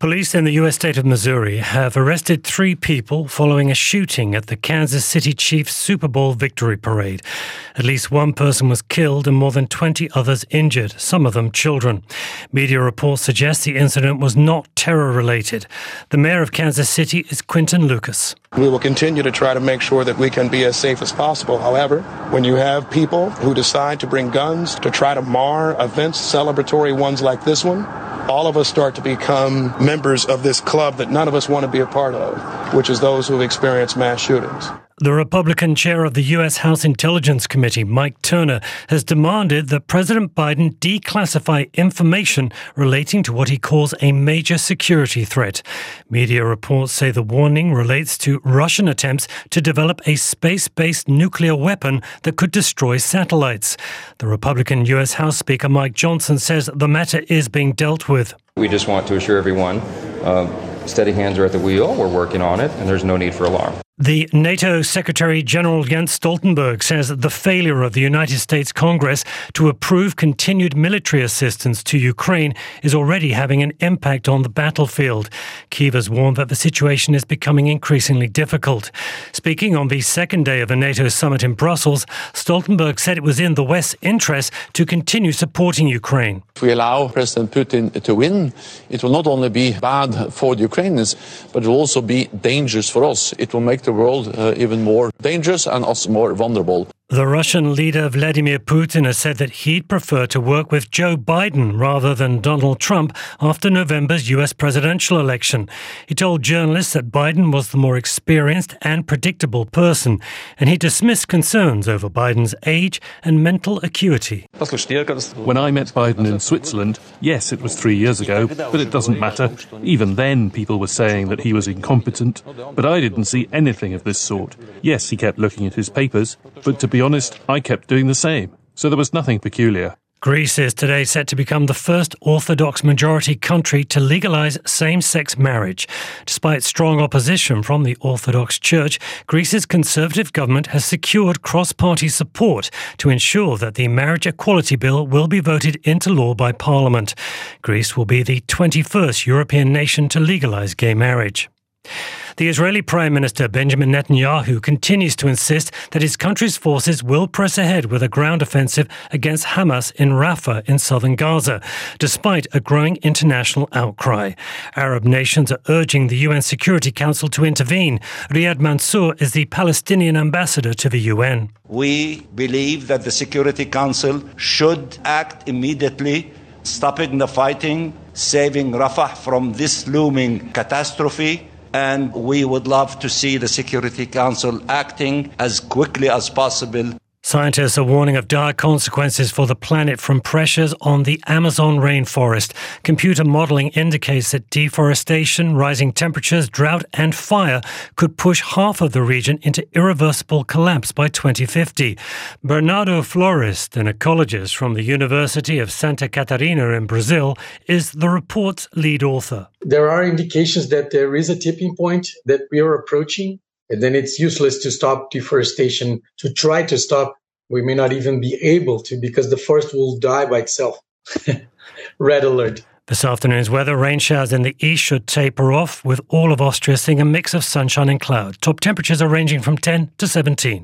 Police in the U.S. state of Missouri have arrested three people following a shooting at the Kansas City Chiefs Super Bowl victory parade. At least one person was killed and more than 20 others injured, some of them children. Media reports suggest the incident was not terror related. The mayor of Kansas City is Quinton Lucas. We will continue to try to make sure that we can be as safe as possible. However, when you have people who decide to bring guns to try to mar events, celebratory ones like this one, all of us start to become members of this club that none of us want to be a part of, which is those who have experienced mass shootings. The Republican chair of the U.S. House Intelligence Committee, Mike Turner, has demanded that President Biden declassify information relating to what he calls a major security threat. Media reports say the warning relates to Russian attempts to develop a space based nuclear weapon that could destroy satellites. The Republican U.S. House Speaker, Mike Johnson, says the matter is being dealt with. We just want to assure everyone uh, steady hands are at the wheel, we're working on it, and there's no need for alarm. The NATO Secretary General Jens Stoltenberg says that the failure of the United States Congress to approve continued military assistance to Ukraine is already having an impact on the battlefield. Kiev has warned that the situation is becoming increasingly difficult. Speaking on the second day of a NATO summit in Brussels, Stoltenberg said it was in the West's interest to continue supporting Ukraine. If we allow President Putin to win, it will not only be bad for the Ukrainians, but it will also be dangerous for us. It will make the the world uh, even more dangerous and us more vulnerable. The Russian leader Vladimir Putin has said that he'd prefer to work with Joe Biden rather than Donald Trump after November's US presidential election. He told journalists that Biden was the more experienced and predictable person, and he dismissed concerns over Biden's age and mental acuity. When I met Biden in Switzerland, yes, it was three years ago, but it doesn't matter. Even then, people were saying that he was incompetent, but I didn't see anything of this sort. Yes, he kept looking at his papers, but to be honest, I kept doing the same, so there was nothing peculiar. Greece is today set to become the first Orthodox majority country to legalise same sex marriage. Despite strong opposition from the Orthodox Church, Greece's Conservative government has secured cross party support to ensure that the Marriage Equality Bill will be voted into law by Parliament. Greece will be the 21st European nation to legalise gay marriage. The Israeli Prime Minister Benjamin Netanyahu continues to insist that his country's forces will press ahead with a ground offensive against Hamas in Rafah in southern Gaza, despite a growing international outcry. Arab nations are urging the UN Security Council to intervene. Riyad Mansour is the Palestinian ambassador to the UN. We believe that the Security Council should act immediately, stopping the fighting, saving Rafah from this looming catastrophe and we would love to see the Security Council acting as quickly as possible Scientists are warning of dire consequences for the planet from pressures on the Amazon rainforest. Computer modeling indicates that deforestation, rising temperatures, drought, and fire could push half of the region into irreversible collapse by 2050. Bernardo Flores, an ecologist from the University of Santa Catarina in Brazil, is the report's lead author. There are indications that there is a tipping point that we are approaching and then it's useless to stop deforestation, to try to stop. We may not even be able to because the forest will die by itself. Red alert. This afternoon's weather rain showers in the east should taper off, with all of Austria seeing a mix of sunshine and cloud. Top temperatures are ranging from 10 to 17.